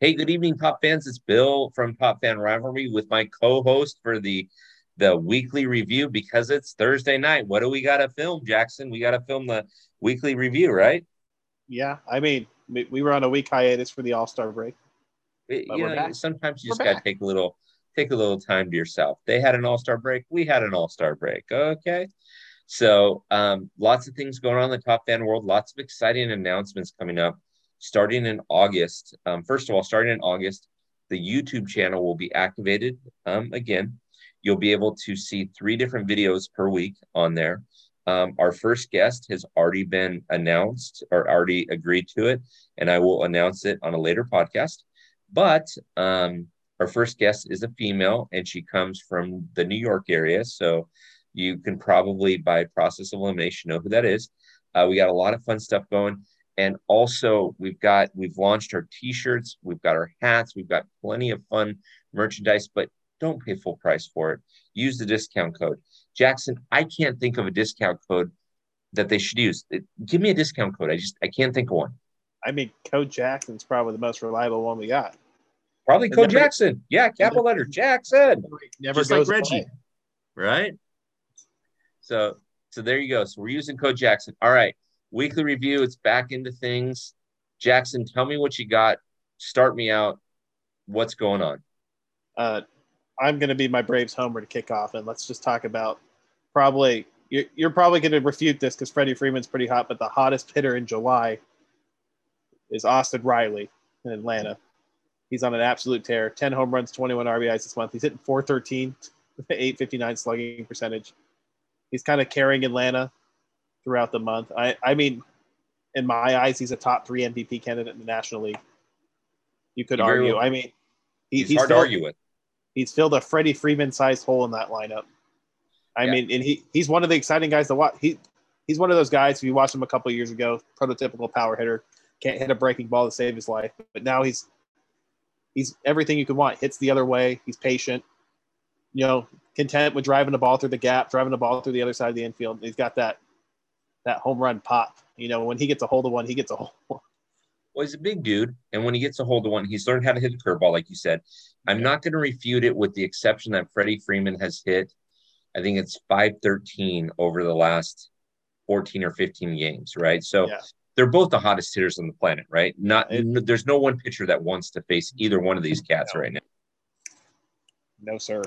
Hey, good evening, Top fans. It's Bill from Top Fan Rivalry with my co-host for the the weekly review because it's Thursday night. What do we got to film, Jackson? We got to film the weekly review, right? Yeah, I mean, we were on a week hiatus for the All Star break. It, you know, sometimes you just got to take a little take a little time to yourself. They had an All Star break. We had an All Star break. Okay. So um, lots of things going on in the top fan world. Lots of exciting announcements coming up starting in August. Um, first of all, starting in August, the YouTube channel will be activated um, again. You'll be able to see three different videos per week on there. Um, our first guest has already been announced or already agreed to it, and I will announce it on a later podcast. But um, our first guest is a female, and she comes from the New York area. So you can probably, by process of elimination, know who that is. Uh, we got a lot of fun stuff going. And also, we've got we've launched our t-shirts, we've got our hats, we've got plenty of fun merchandise, but don't pay full price for it. Use the discount code. Jackson, I can't think of a discount code that they should use. Give me a discount code. I just I can't think of one. I mean, Code Jackson's probably the most reliable one we got. Probably Code never, Jackson. Yeah, capital never, letter Jackson. Never just goes like Reggie. Away. Right. So so there you go. So we're using Code Jackson. All right. Weekly review. It's back into things. Jackson, tell me what you got. Start me out. What's going on? Uh, I'm going to be my Braves homer to kick off, and let's just talk about probably you're, you're probably going to refute this because Freddie Freeman's pretty hot, but the hottest hitter in July is Austin Riley in Atlanta. He's on an absolute tear. 10 home runs, 21 RBIs this month. He's hitting 413, 859 slugging percentage. He's kind of carrying Atlanta throughout the month. I, I mean, in my eyes, he's a top three MVP candidate in the National League. You could argue. I mean, he, he's, he's hard filled, to argue with. He's filled a Freddie Freeman sized hole in that lineup. I yeah. mean, and he he's one of the exciting guys to watch. He he's one of those guys. If you watched him a couple years ago, prototypical power hitter, can't hit a breaking ball to save his life. But now he's he's everything you could want. Hits the other way. He's patient. You know, content with driving the ball through the gap, driving the ball through the other side of the infield. He's got that that home run pop. You know, when he gets a hold of one, he gets a hold. Well, he's a big dude, and when he gets a hold of one, he's learned how to hit a curveball, like you said. I'm not going to refute it, with the exception that Freddie Freeman has hit. I think it's 513 over the last 14 or 15 games, right? So yeah. they're both the hottest hitters on the planet, right? Not it, there's no one pitcher that wants to face either one of these cats no. right now. No, sir.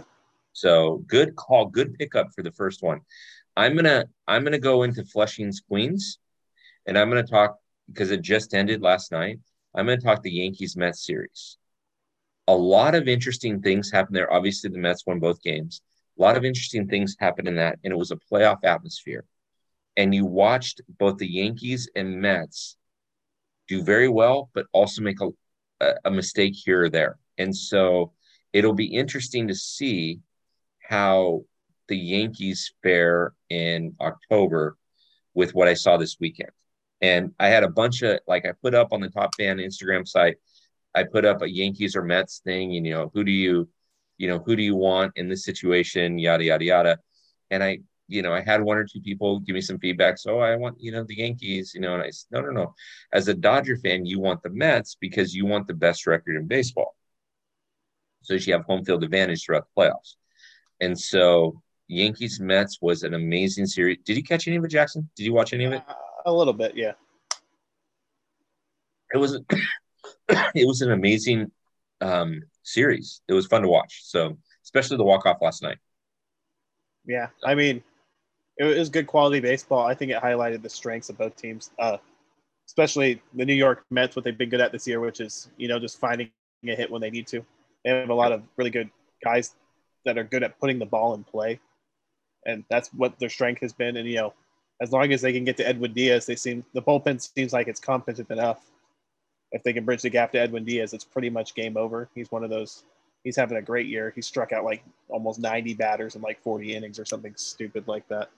So good call, good pickup for the first one. I'm gonna I'm gonna go into Flushing's Queens, and I'm gonna talk because it just ended last night. I'm gonna talk the Yankees Mets series. A lot of interesting things happened there. Obviously, the Mets won both games. A lot of interesting things happened in that, and it was a playoff atmosphere. And you watched both the Yankees and Mets do very well, but also make a, a mistake here or there. And so it'll be interesting to see how the Yankees fair in October with what I saw this weekend. And I had a bunch of like I put up on the top fan Instagram site, I put up a Yankees or Mets thing, and you know, who do you, you know, who do you want in this situation, yada yada yada. And I, you know, I had one or two people give me some feedback. So I want, you know, the Yankees, you know, and I said, no, no, no. As a Dodger fan, you want the Mets because you want the best record in baseball. So you have home field advantage throughout the playoffs. And so Yankees Mets was an amazing series. Did you catch any of it, Jackson? Did you watch any of it? Uh, a little bit, yeah. It was it was an amazing um, series. It was fun to watch. So especially the walk off last night. Yeah, I mean, it was good quality baseball. I think it highlighted the strengths of both teams, uh, especially the New York Mets. What they've been good at this year, which is you know just finding a hit when they need to. They have a lot of really good guys that are good at putting the ball in play and that's what their strength has been. And you know, as long as they can get to Edwin Diaz, they seem the bullpen seems like it's competent enough. If they can bridge the gap to Edwin Diaz, it's pretty much game over. He's one of those. He's having a great year. He struck out like almost 90 batters in like 40 innings or something stupid like that.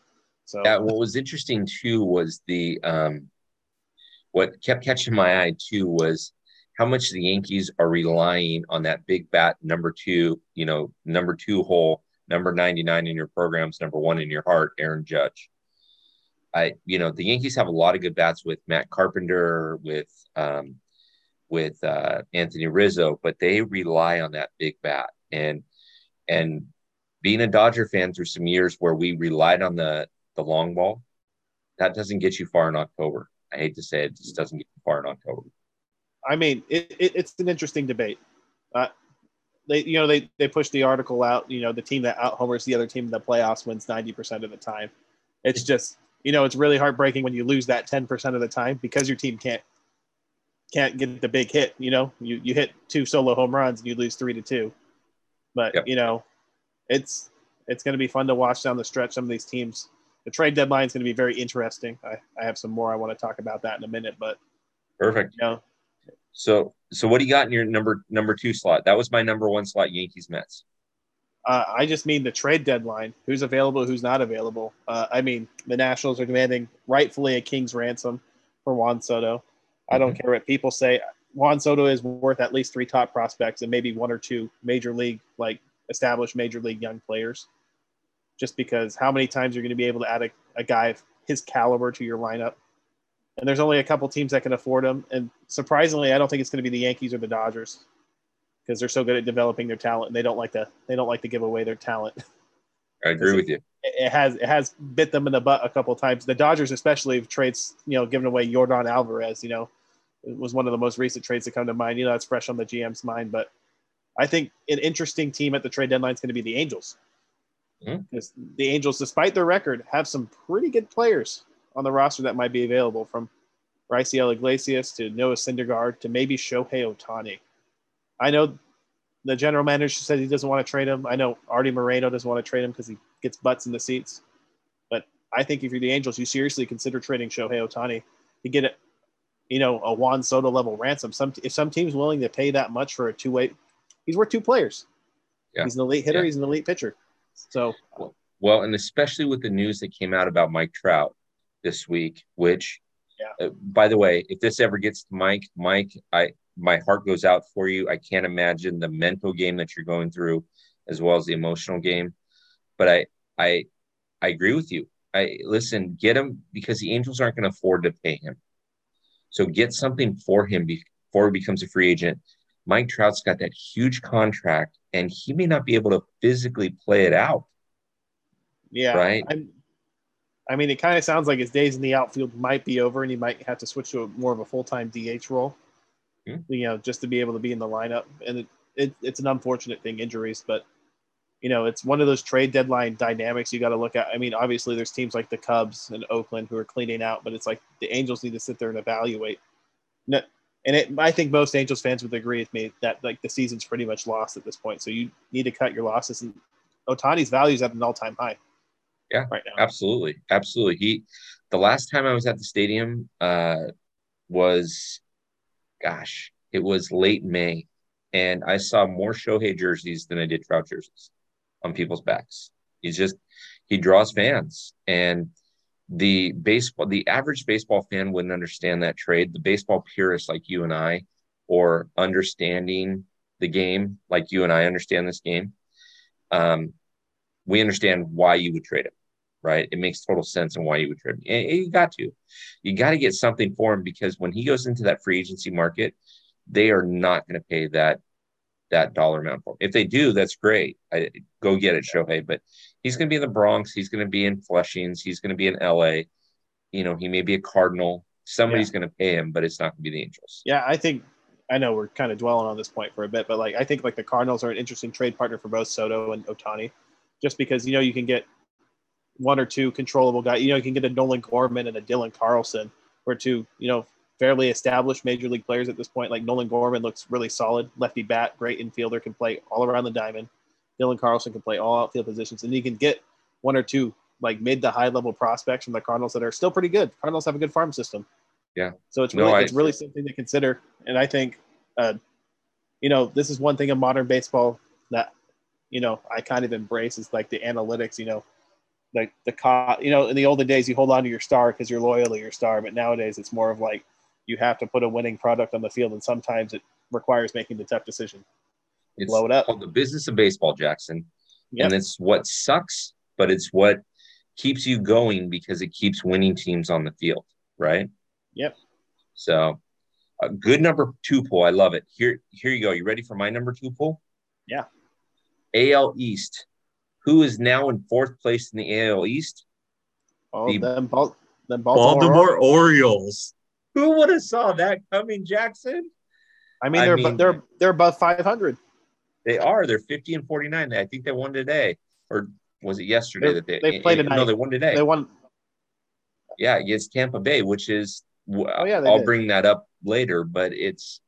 So yeah, what was interesting too was the um, what kept catching my eye too was how much the Yankees are relying on that big bat number two, you know, number two hole number 99 in your programs, number one in your heart, Aaron Judge. I, you know, the Yankees have a lot of good bats with Matt Carpenter, with, um, with uh, Anthony Rizzo, but they rely on that big bat. And and being a Dodger fan through some years where we relied on the the long ball, that doesn't get you far in October. I hate to say it, it just doesn't get you far in October. I mean, it, it, it's an interesting debate. Uh, they, you know, they they push the article out. You know, the team that out homers the other team in the playoffs wins ninety percent of the time. It's just, you know, it's really heartbreaking when you lose that ten percent of the time because your team can't can't get the big hit. You know, you you hit two solo home runs and you lose three to two. But yep. you know, it's it's going to be fun to watch down the stretch. Some of these teams. The trade deadline is going to be very interesting. I, I have some more I want to talk about that in a minute, but perfect. You know, so so what do you got in your number number two slot? That was my number one slot. Yankees Mets. Uh, I just mean the trade deadline. Who's available? Who's not available? Uh, I mean, the Nationals are demanding rightfully a king's ransom for Juan Soto. I don't mm-hmm. care what people say. Juan Soto is worth at least three top prospects and maybe one or two major league, like established major league young players. Just because how many times you're going to be able to add a, a guy of his caliber to your lineup? And there's only a couple teams that can afford him. And surprisingly, I don't think it's going to be the Yankees or the Dodgers because they're so good at developing their talent and they don't like to they don't like to give away their talent. I agree with you. It has it has bit them in the butt a couple of times. The Dodgers especially have trades, you know, given away Yordan Alvarez, you know, it was one of the most recent trades that come to mind. You know, that's fresh on the GM's mind. But I think an interesting team at the trade deadline is going to be the Angels. Mm-hmm. Because the Angels, despite their record, have some pretty good players on the roster that might be available from Raisel Iglesias to Noah Syndergaard to maybe Shohei Ohtani. I know the general manager said he doesn't want to trade him. I know Artie Moreno doesn't want to trade him because he gets butts in the seats. But I think if you're the Angels, you seriously consider trading Shohei Ohtani to get it you know, a Juan Soto level ransom. Some if some team's willing to pay that much for a two way, he's worth two players. Yeah. He's an elite hitter. Yeah. He's an elite pitcher. So well, well, and especially with the news that came out about Mike Trout this week, which, yeah. Uh, by the way, if this ever gets to Mike, Mike, I my heart goes out for you. I can't imagine the mental game that you're going through, as well as the emotional game. But I, I, I agree with you. I listen, get him because the Angels aren't going to afford to pay him. So get something for him before he becomes a free agent. Mike Trout's got that huge contract, and he may not be able to physically play it out. Yeah, right. I'm, i mean, it kind of sounds like his days in the outfield might be over, and he might have to switch to a, more of a full time DH role. Mm-hmm. You know, just to be able to be in the lineup, and it, it, it's an unfortunate thing, injuries, but you know, it's one of those trade deadline dynamics you got to look at. I mean, obviously, there's teams like the Cubs and Oakland who are cleaning out, but it's like the Angels need to sit there and evaluate. No, And it, I think most Angels fans would agree with me that like the season's pretty much lost at this point. So you need to cut your losses. And Ohtani's value is at an all-time high. Yeah, right now. Absolutely, absolutely. He, the last time I was at the stadium, uh, was, gosh, it was late May, and I saw more Shohei jerseys than I did Trout jerseys on people's backs. He's just he draws fans and the baseball the average baseball fan wouldn't understand that trade. The baseball purists like you and I or understanding the game like you and I understand this game. Um, we understand why you would trade him, right? It makes total sense and why you would trade him. And you got to, you got to get something for him because when he goes into that free agency market, they are not going to pay that that dollar amount for him. If they do, that's great. I, go get it, Shohei. But he's going to be in the Bronx. He's going to be in Flushings. He's going to be in LA. You know, he may be a Cardinal. Somebody's yeah. going to pay him, but it's not going to be the Angels. Yeah, I think I know we're kind of dwelling on this point for a bit, but like I think like the Cardinals are an interesting trade partner for both Soto and Ohtani, just because you know you can get one or two controllable guys. You know, you can get a Nolan Gorman and a Dylan Carlson, or two you know fairly established major league players at this point. Like Nolan Gorman looks really solid, lefty bat, great infielder, can play all around the diamond. Dylan Carlson can play all outfield positions, and you can get one or two like mid to high level prospects from the Cardinals that are still pretty good. Cardinals have a good farm system. Yeah. So it's really no, it's really something to consider, and I think, uh, you know, this is one thing in modern baseball that, you know, I kind of embrace is like the analytics. You know, like the co- you know, in the olden days you hold on to your star because you're loyal to your star, but nowadays it's more of like you have to put a winning product on the field, and sometimes it requires making the tough decision. Blow it up. The business of baseball, Jackson, yep. and it's what sucks, but it's what keeps you going because it keeps winning teams on the field, right? Yep. So, A good number two pool. I love it. Here, here you go. You ready for my number two pool? Yeah. AL East. Who is now in fourth place in the AL East? Oh, The- them, Bal- them Baltimore. Baltimore Orioles. Who would have saw that coming, Jackson? I mean, they're mean- they're they're above 500. They are. They're 50 and 49. I think they won today. Or was it yesterday They- that they, they played eh, No, they won today. They won. yeah, against Tampa Bay, which is Oh, yeah, I'll did. bring that up later, but it's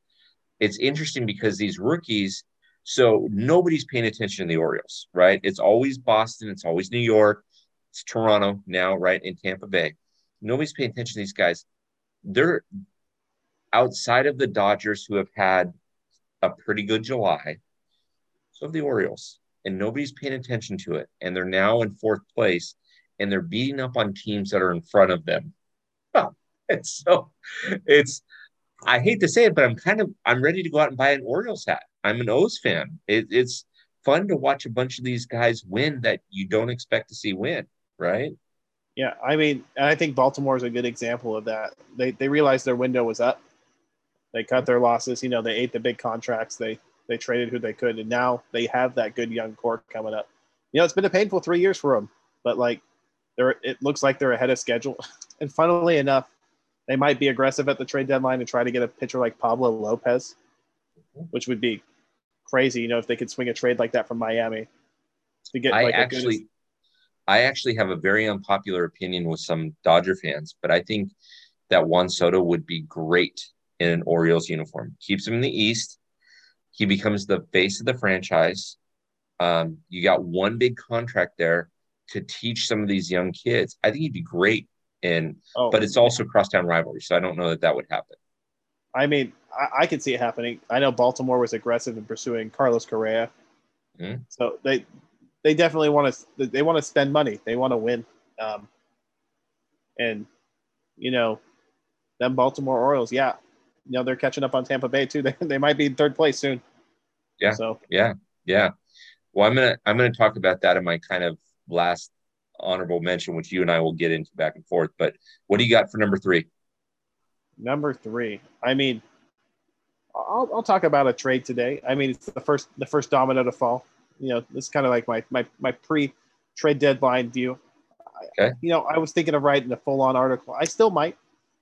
it's interesting because these rookies, so nobody's paying attention to the Orioles, right? It's always Boston, it's always New York, it's Toronto now, right? In Tampa Bay. Nobody's paying attention to these guys. They're outside of the Dodgers who have had a pretty good July. So have the Orioles. And nobody's paying attention to it. And they're now in fourth place and they're beating up on teams that are in front of them. Well, it's so it's I hate to say it, but I'm kind of I'm ready to go out and buy an Orioles hat. I'm an O's fan. It, it's fun to watch a bunch of these guys win that you don't expect to see win, right? Yeah, I mean, and I think Baltimore is a good example of that. They they realized their window was up. They cut their losses. You know, they ate the big contracts. They they traded who they could, and now they have that good young core coming up. You know, it's been a painful three years for them, but like, they're it looks like they're ahead of schedule. And funnily enough, they might be aggressive at the trade deadline and try to get a pitcher like Pablo Lopez, which would be crazy. You know, if they could swing a trade like that from Miami to get I like a good- actually I actually have a very unpopular opinion with some Dodger fans, but I think that Juan Soto would be great in an Orioles uniform. Keeps him in the East. He becomes the face of the franchise. Um, you got one big contract there to teach some of these young kids. I think he'd be great in, oh, but it's also crosstown rivalry, so I don't know that that would happen. I mean, I, I could see it happening. I know Baltimore was aggressive in pursuing Carlos Correa, Mhm. so they they definitely want to they want to spend money. They want to win, um, and you know, them Baltimore Orioles, yeah, you know they're catching up on Tampa Bay too. They, they might be in third place soon. Yeah. So Yeah, yeah. Well, I'm gonna I'm gonna talk about that in my kind of last honorable mention, which you and I will get into back and forth. But what do you got for number three? number three, I mean, I'll, I'll talk about a trade today. I mean, it's the first the first domino to fall. You know, this is kind of like my my my pre trade deadline view. Okay. You know, I was thinking of writing a full on article. I still might.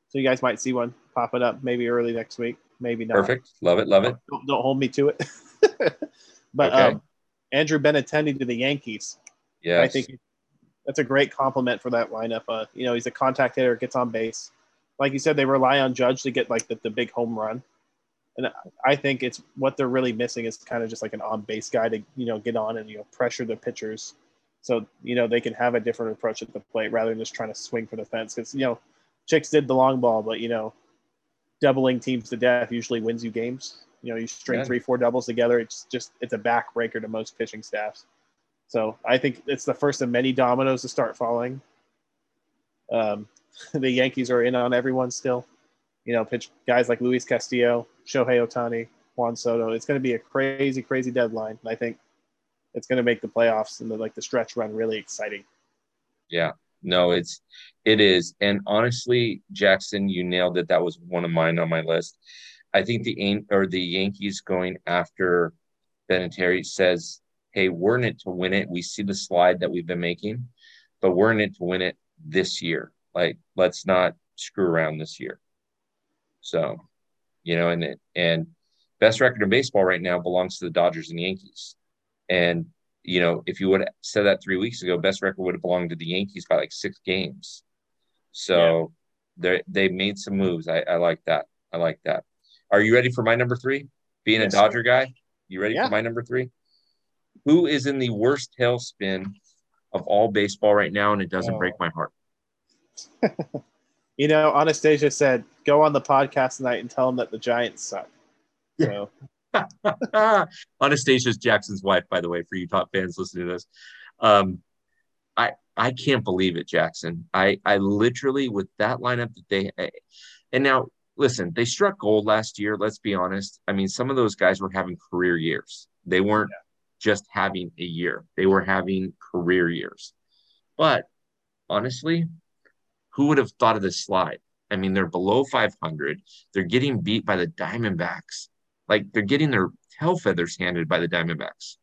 So you guys might see one popping up maybe early next week, maybe not. Perfect. Love it. Love it. Don't, don't hold me to it. but Okay. um, Andrew to the Yankees. Yeah. I think that's a great compliment for that lineup. Uh, you know, he's a contact hitter, gets on base. Like you said, they rely on Judge to get like the, the big home run. And I think it's what they're really missing is kind of just like an on base guy to, you know, get on and, you know, pressure the pitchers. So, you know, they can have a different approach at the plate rather than just trying to swing for the fence. Because, you know, Chicks did the long ball, but, you know, doubling teams to death usually wins you games. You know, you string Yeah. three, four doubles together. It's just, it's a backbreaker to most pitching staffs. So I think it's the first of many dominoes to start falling. Um, the Yankees are in on everyone still. You know, pitch guys like Luis Castillo, Shohei Ohtani, Juan Soto. It's going to be a crazy, crazy deadline. I think it's going to make the playoffs and the, like the stretch run really exciting. Yeah. No, it's it is. And honestly, Jackson, you nailed it. That was one of mine on my list. I think the or the Yankees going after Benintendi says, "Hey, we're in it to win it. We see the slide that we've been making, but we're in it to win it this year. Like, let's not screw around this year." So, you know, and and best record in baseball right now belongs to the Dodgers and Yankees. And you know, if you would have said that three weeks ago, best record would have belonged to the Yankees by like six games. So they they made some moves. I, I like that. I like that. Are you ready for my number three? Being Yes, a Dodger guy, you ready Yeah. for my number three? Who is in the worst tailspin of all baseball right now, and it doesn't Oh. break my heart. You know, Anastasia said, "Go on the podcast tonight and tell them that the Giants suck." So Anastasia's Jackson's wife, by the way, for you top fans listening to this. Um, I I can't believe it, Jackson. I I literally with that lineup that they and now listen, they struck gold last year. Let's be honest. I mean, some of those guys were having career years. They weren't just having a year. They were having career years. But honestly, who would have thought of this slide? I mean, they're below 500. They're getting beat by the Diamondbacks. Like they're getting their tail feathers handed by the Diamondbacks.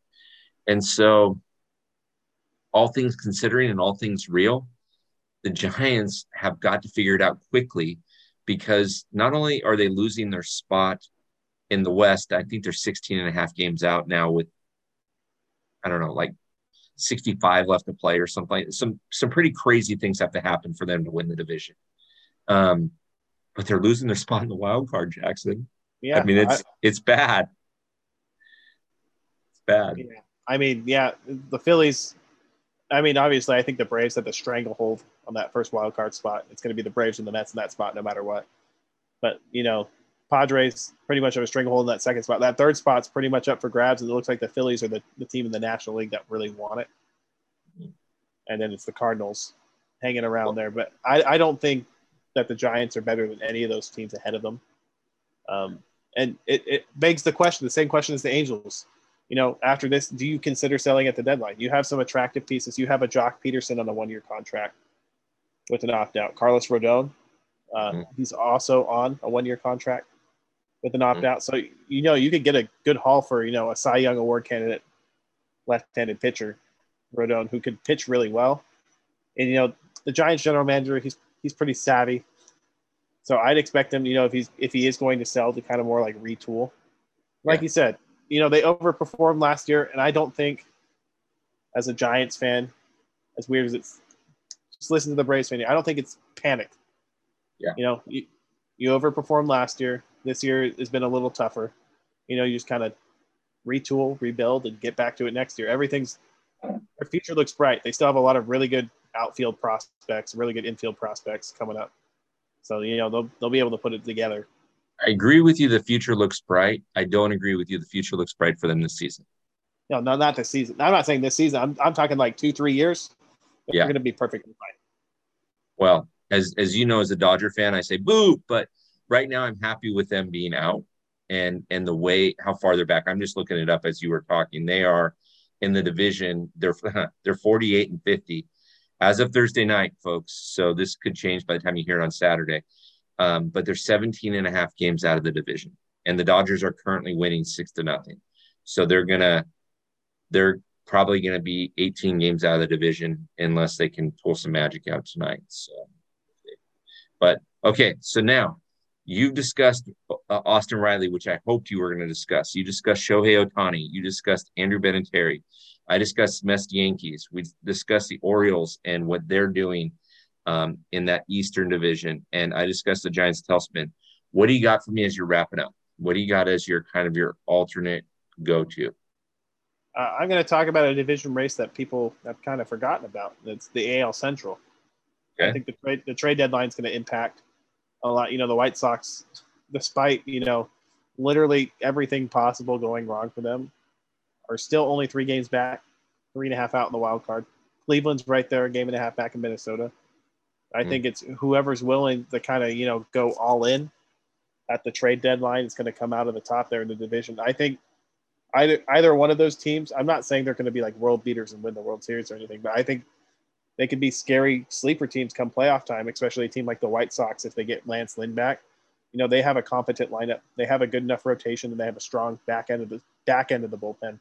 And so, all things considering and all things real, the Giants have got to figure it out quickly because not only are they losing their spot in the West, I think they're 16 and a half games out now with, I don't know, like 65 left to play or something. Some some pretty crazy things have to happen for them to win the division. Um, but they're losing their spot in the wild card, Jackson. Yeah, I mean it's I, it's bad. It's bad. Yeah. I mean, yeah, the Phillies. I mean, obviously, I think the Braves have the stranglehold on that first wild card spot. It's going to be the Braves and the Mets in that spot, no matter what. But you know, Padres pretty much have a stranglehold in that second spot. That third spot's pretty much up for grabs, and it looks like the Phillies are the, the team in the National League that really want it. And then it's the Cardinals hanging around there. But I, I don't think that the Giants are better than any of those teams ahead of them. Um, and it, it begs the question, the same question as the Angels. You know, after this, do you consider selling at the deadline? You have some attractive pieces. You have a Joc Pederson on a one-year contract with an opt-out. Carlos Rodon, uh, mm-hmm. he's also on a one-year contract with an opt out. Mm-hmm. So you know you could get a good haul for you know a Cy Young Award candidate, left-handed pitcher, Rodon, who could pitch really well. And you know the Giants general manager, he's he's pretty savvy. So I'd expect him, you know, if he's if he is going to sell to kind of more like retool. Like yeah. you said, you know, they overperformed last year, and I don't think as a Giants fan, as weird as it's just listen to the Braves fan, I don't think it's panicked. Yeah. You know, you, you overperformed last year. This year has been a little tougher. You know, you just kind of retool, rebuild, and get back to it next year. Everything's their future looks bright. They still have a lot of really good outfield prospects, really good infield prospects coming up. So you know they'll they'll be able to put it together. I agree with you. The future looks bright. I don't agree with you. The future looks bright for them this season. No, no, not this season. I'm not saying this season. I'm, I'm talking like two, three years. Yeah, they're going to be perfectly fine. Well, as as you know, as a Dodger fan, I say boo, but right now I'm happy with them being out and and the way how far they're back. I'm just looking it up as you were talking. They are in the division. They're they're 48 and 50 as of Thursday night, folks. So this could change by the time you hear it on Saturday. Um, but they're 17 and a half games out of the division, and the Dodgers are currently winning six to nothing. So they're gonna they're probably to be 18 games out of the division unless they can pull some magic out tonight. So, but okay, so now You've discussed uh, Austin Riley, which I hoped you were going to discuss. You discussed Shohei Ohtani. You discussed Andrew Benintendi. I discussed Mets Yankees. We discussed the Orioles and what they're doing um, in that Eastern division. And I discussed the Giants tailspin. What do you got for me as you're wrapping up? What do you got as your kind of your alternate go to? Uh, I'm going to talk about a division race that people have kind of forgotten about. It's the AL Central. Okay. I think the trade the trade deadline is going to impact a lot. You know, the White Sox, despite you know literally everything possible going wrong for them, are still only three games back, three and a half out in the wild card. Cleveland's right there, a game and a half back in Minnesota. I mm think it's whoever's willing to kind of you know go all in at the trade deadline is going to come out of the top there in the division. I think either either one of those teams. I'm not saying they're going to be like world beaters and win the World Series or anything, but I think they could be scary sleeper teams come playoff time, especially a team like the White Sox if they get Lance Lynn back. You know, they have a competent lineup. They have a good enough rotation and they have a strong back end of the back end of the bullpen.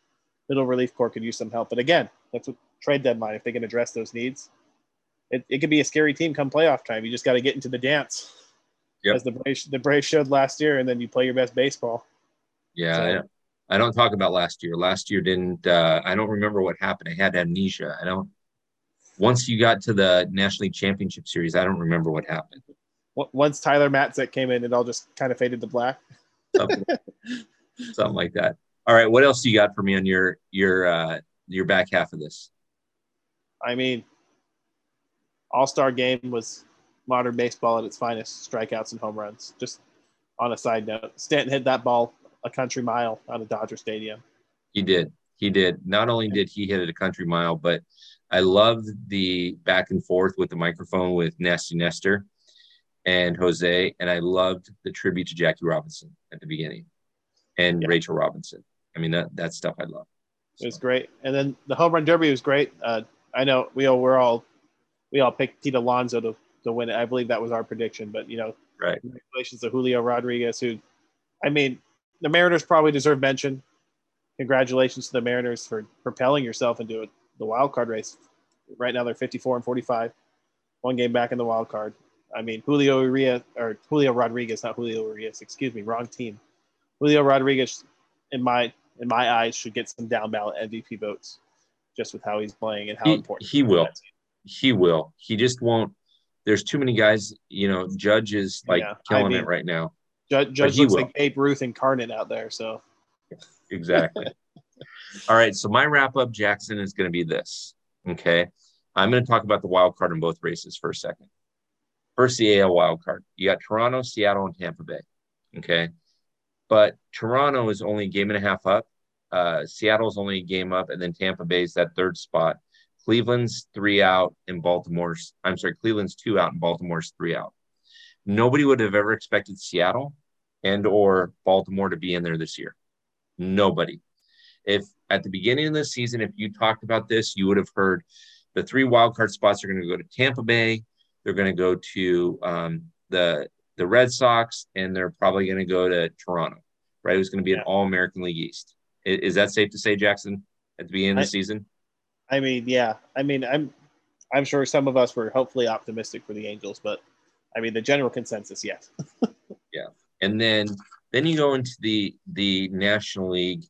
Middle relief corps could use some help. But again, that's what trade deadline if they can address those needs. It, it could be a scary team come playoff time. You just got to get into the dance. Yep. As the Braves, the Braves showed last year, and then you play your best baseball. Yeah, so, I, don't, I don't talk about last year. Last year didn't. Uh, I don't remember what happened. I had amnesia. I don't once you got to the National League Championship Series, I don't remember what happened. Once Tyler Matzek came in, it all just kind of faded to black. something, something like that. All right, what else do you got for me on your your uh, your back half of this? I mean, All Star Game was modern baseball at its finest: strikeouts and home runs. Just on a side note, Stanton hit that ball a country mile out of Dodger Stadium. He did. He did. Not only did he hit it a country mile, but I loved the back and forth with the microphone with Nasty Nestor and Jose, and I loved the tribute to Jackie Robinson at the beginning and yeah. Rachel Robinson. I mean that that stuff I love. So. It was great, and then the home run derby was great. Uh, I know we all we're all we all picked Pete Alonso to, to win it. I believe that was our prediction. But you know, right. Congratulations to Julio Rodriguez, who, I mean, the Mariners probably deserve mention. Congratulations to the Mariners for propelling yourself into the wild card race. Right now they're 54 and 45, one game back in the wild card. I mean, Julio Urias or Julio Rodriguez, not Julio Urias. Excuse me, wrong team. Julio Rodriguez, in my in my eyes, should get some down ballot MVP votes, just with how he's playing and how he, important he will. He will. He just won't. There's too many guys. You know, Judge is like yeah, killing I mean, it right now. Judge, Judge looks will. like Babe Ruth incarnate out there. So exactly. All right. So my wrap up, Jackson, is going to be this. Okay. I'm going to talk about the wild card in both races for a second. First, the AL wild card. You got Toronto, Seattle, and Tampa Bay. Okay. But Toronto is only a game and a half up. Uh, Seattle's only a game up, and then Tampa Bay's that third spot. Cleveland's three out, and Baltimore's I'm sorry, Cleveland's two out, and Baltimore's three out. Nobody would have ever expected Seattle and or Baltimore to be in there this year. Nobody. If at the beginning of the season, if you talked about this, you would have heard the three wildcard spots are going to go to Tampa Bay, they're going to go to um, the the Red Sox, and they're probably going to go to Toronto. Right? It was going to be yeah. an All American League East. Is, is, that safe to say, Jackson, at the beginning I, of the season? I mean, yeah. I mean, I'm I'm sure some of us were hopefully optimistic for the Angels, but I mean, the general consensus, yes. yeah, and then then you go into the the National League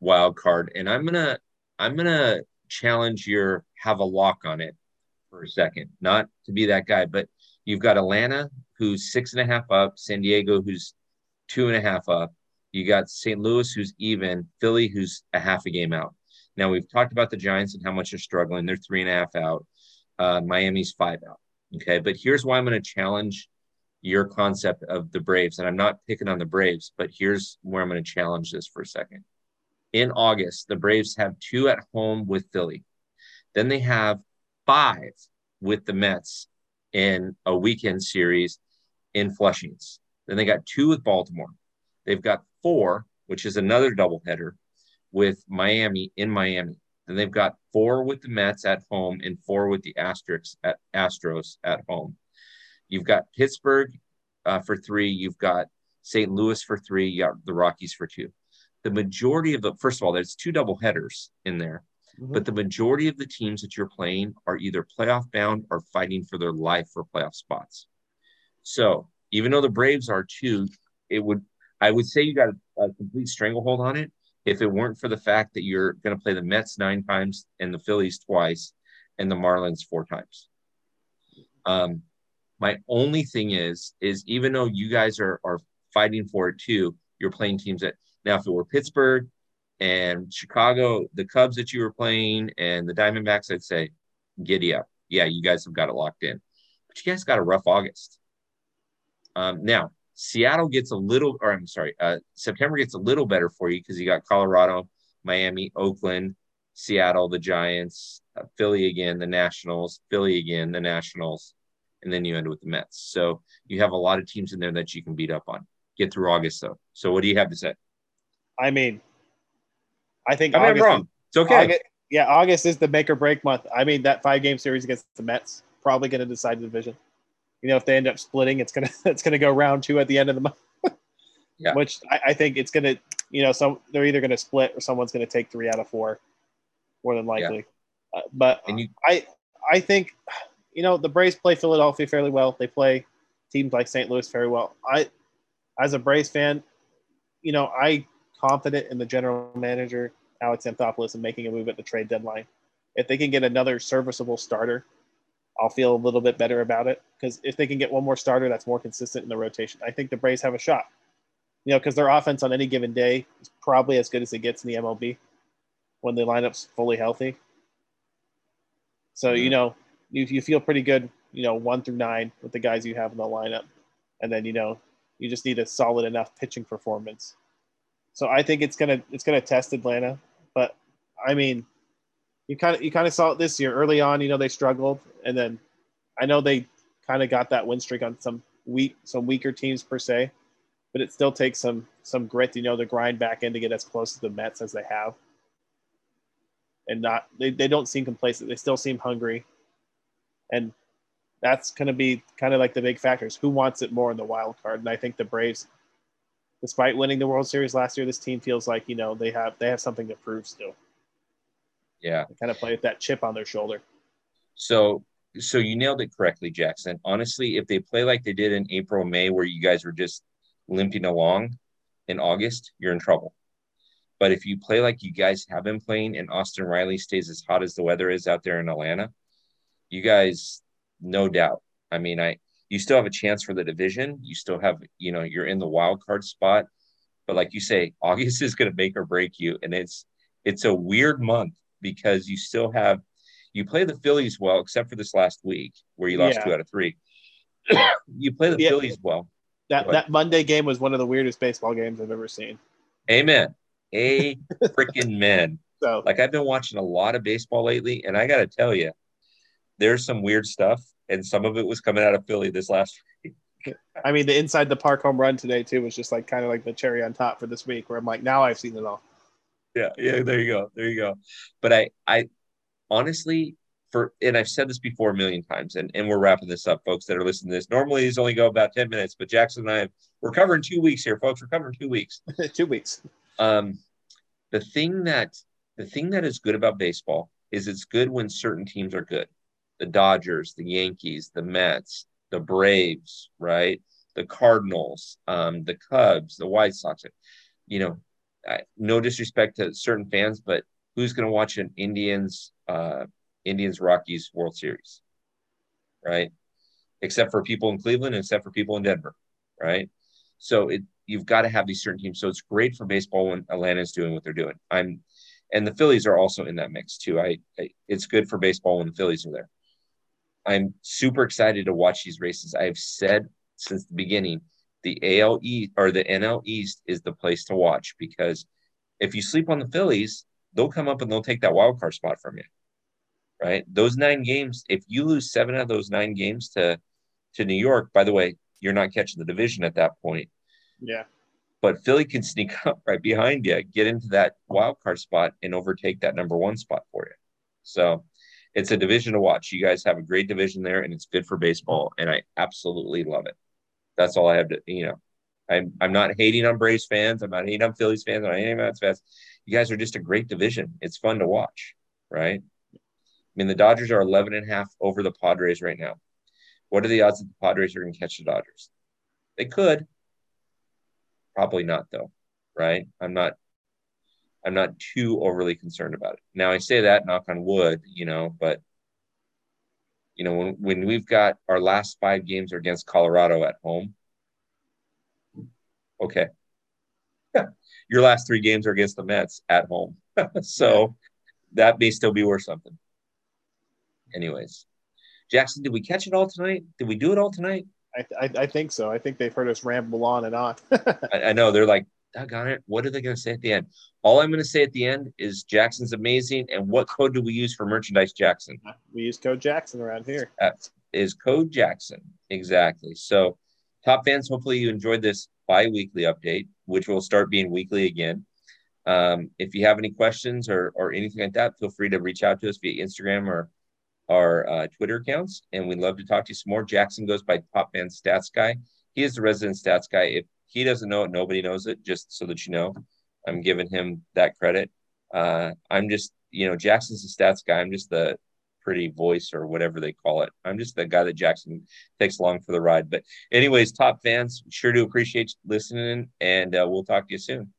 wild card, and I'm gonna I'm gonna challenge your have a lock on it for a second, not to be that guy, but you've got Atlanta who's six and a half up, San Diego who's two and a half up. You got St. Louis who's even, Philly who's a half a game out. Now we've talked about the Giants and how much they're struggling. They're three and a half out. Uh, Miami's five out. Okay, but here's why I'm going to challenge your concept of the Braves, and I'm not picking on the Braves, but here's where I'm going to challenge this for a second. In August, the Braves have two at home with Philly. Then they have five with the Mets in a weekend series in Flushings. Then they got two with Baltimore. They've got four, which is another doubleheader with Miami in Miami. Then they've got four with the Mets at home and four with the Astros at Astros at home. You've got Pittsburgh uh, for three. You've got St. Louis for three. You got the Rockies for two. The majority of the first of all, there's two double headers in there, mm-hmm. but the majority of the teams that you're playing are either playoff bound or fighting for their life for playoff spots. So even though the Braves are two, it would I would say you got a, a complete stranglehold on it if it weren't for the fact that you're going to play the Mets nine times and the Phillies twice and the Marlins four times. Um, my only thing is, is even though you guys are are fighting for it too, you're playing teams that now if it were Pittsburgh and Chicago, the Cubs that you were playing and the Diamondbacks, I'd say giddy up. Yeah, you guys have got it locked in. But you guys got a rough August. Um, now, Seattle gets a little, or I'm sorry, uh, September gets a little better for you because you got Colorado, Miami, Oakland, Seattle, the Giants, uh, Philly again, the Nationals, Philly again, the Nationals, and then you end with the Mets. So you have a lot of teams in there that you can beat up on. Get through August though. So what do you have to say? I mean, I think I am wrong. It's okay. August, yeah, August is the make or break month. I mean, that five game series against the Mets probably going to decide the division you know, if they end up splitting, it's gonna it's gonna go round two at the end of the month. yeah. Which I, I, think it's gonna, you know, some they're either gonna split or someone's gonna take three out of four, more than likely. Yeah. Uh, but and you, I I think, you know, the Braves play Philadelphia fairly well. They play teams like St. Louis very well. I, as a Braves fan, you know, I confident in the general manager Alex Anthopoulos in making a move at the trade deadline. If they can get another serviceable starter I'll feel a little bit better about it because if they can get one more starter that's more consistent in the rotation, I think the Braves have a shot. You know, because their offense on any given day is probably as good as it gets in the MLB when the lineup's fully healthy. So mm-hmm. you know, you, you feel pretty good. You know, one through nine with the guys you have in the lineup, and then you know, you just need a solid enough pitching performance. So I think it's gonna it's gonna test Atlanta, but I mean, you kind of you kind of saw it this year early on. You know they struggled, and then I know they kind of got that win streak on some weak some weaker teams per se, but it still takes some some grit. You know to grind back in to get as close to the Mets as they have, and not they, they don't seem complacent. They still seem hungry, and that's going to be kind of like the big factors. Who wants it more in the wild card? And I think the Braves, despite winning the World Series last year, this team feels like you know they have they have something to prove still. Yeah, they kind of play with that chip on their shoulder. So, so you nailed it correctly, Jackson. Honestly, if they play like they did in April, May, where you guys were just limping along, in August, you're in trouble. But if you play like you guys have been playing, and Austin Riley stays as hot as the weather is out there in Atlanta, you guys, no doubt. I mean, I you still have a chance for the division. You still have, you know, you're in the wild card spot. But like you say, August is going to make or break you, and it's it's a weird month because you still have you play the Phillies well, except for this last week where you lost yeah. two out of three. you play the yeah. Phillies well. That that Monday game was one of the weirdest baseball games I've ever seen. Amen. A freaking men. So like I've been watching a lot of baseball lately, and I got to tell you, there's some weird stuff, and some of it was coming out of Philly this last week. I mean, the inside the park home run today too was just like kind of like the cherry on top for this week, where I'm like, now I've seen it all. Yeah, yeah, there you go, there you go. But I, I honestly, for and I've said this before a million times, and, and we're wrapping this up, folks that are listening to this. Normally these only go about 10 minutes, but Jackson and I have, we're covering two weeks here, folks. We're covering two weeks. two weeks. Um the thing that the thing that is good about baseball is it's good when certain teams are good. The Dodgers, the Yankees, the Mets, the Braves, right? The Cardinals, um, the Cubs, the White Sox. You know, No disrespect to certain fans, but who's going to watch an Indians uh, Indians Rockies World Series, right? Except for people in Cleveland, except for people in Denver, right? So it you've got to have these certain teams. So it's great for baseball when Atlanta is doing what they're doing. I'm, and the Phillies are also in that mix too. I, I it's good for baseball when the Phillies are there. I'm super excited to watch these races. I have said since the beginning, the AL East or the NL East is the place to watch because if you sleep on the Phillies, they'll come up and they'll take that wild card spot from you right? Those nine games, if you lose seven of those nine games to to New York, by the way, you're not catching the division at that point. Yeah. But Philly can sneak up right behind you, get into that wild card spot, and overtake that number one spot for you. So it's a division to watch. You guys have a great division there, and it's good for baseball, and I absolutely love it. That's all I have to, you know. I'm I'm not hating on Braves fans. I'm not hating on Phillies fans. I'm not hating on Mets fans. You guys are just a great division. It's fun to watch, right? I mean, the Dodgers are 11 and a half over the Padres right now. What are the odds that the Padres are going to catch the Dodgers? They could. Probably not, though, right? I'm not. I'm not too overly concerned about it. Now I say that, knock on wood, you know, but you know when when we've got our last five games are against Colorado at home. Okay. Yeah. Your last three games are against the Mets at home, so that may still be worth something anyways. Jackson, did we catch it all tonight? Did we do it all tonight? I, I, I think so. I think they've heard us ramble on and on. I, I, know they're like, got it. What are they going to say at the end? All I'm going to say at the end is Jackson's amazing. And what code do we use for merchandise, Jackson? We use code Jackson around here. That is code Jackson. Exactly. So, top fans, hopefully you enjoyed this bi-weekly update, which will start being weekly again. Um, if you have any questions or, or anything like that, feel free to reach out to us via Instagram or our uh, Twitter accounts, and we'd love to talk to you some more. Jackson goes by Top Fan Stats Guy. He is the resident stats guy. If he doesn't know it, nobody knows it. Just so that you know, I'm giving him that credit. Uh, I'm just, you know, Jackson's the stats guy. I'm just the pretty voice or whatever they call it. I'm just the guy that Jackson takes along for the ride. But anyways, top fans, sure do appreciate listening, and uh, we'll talk to you soon.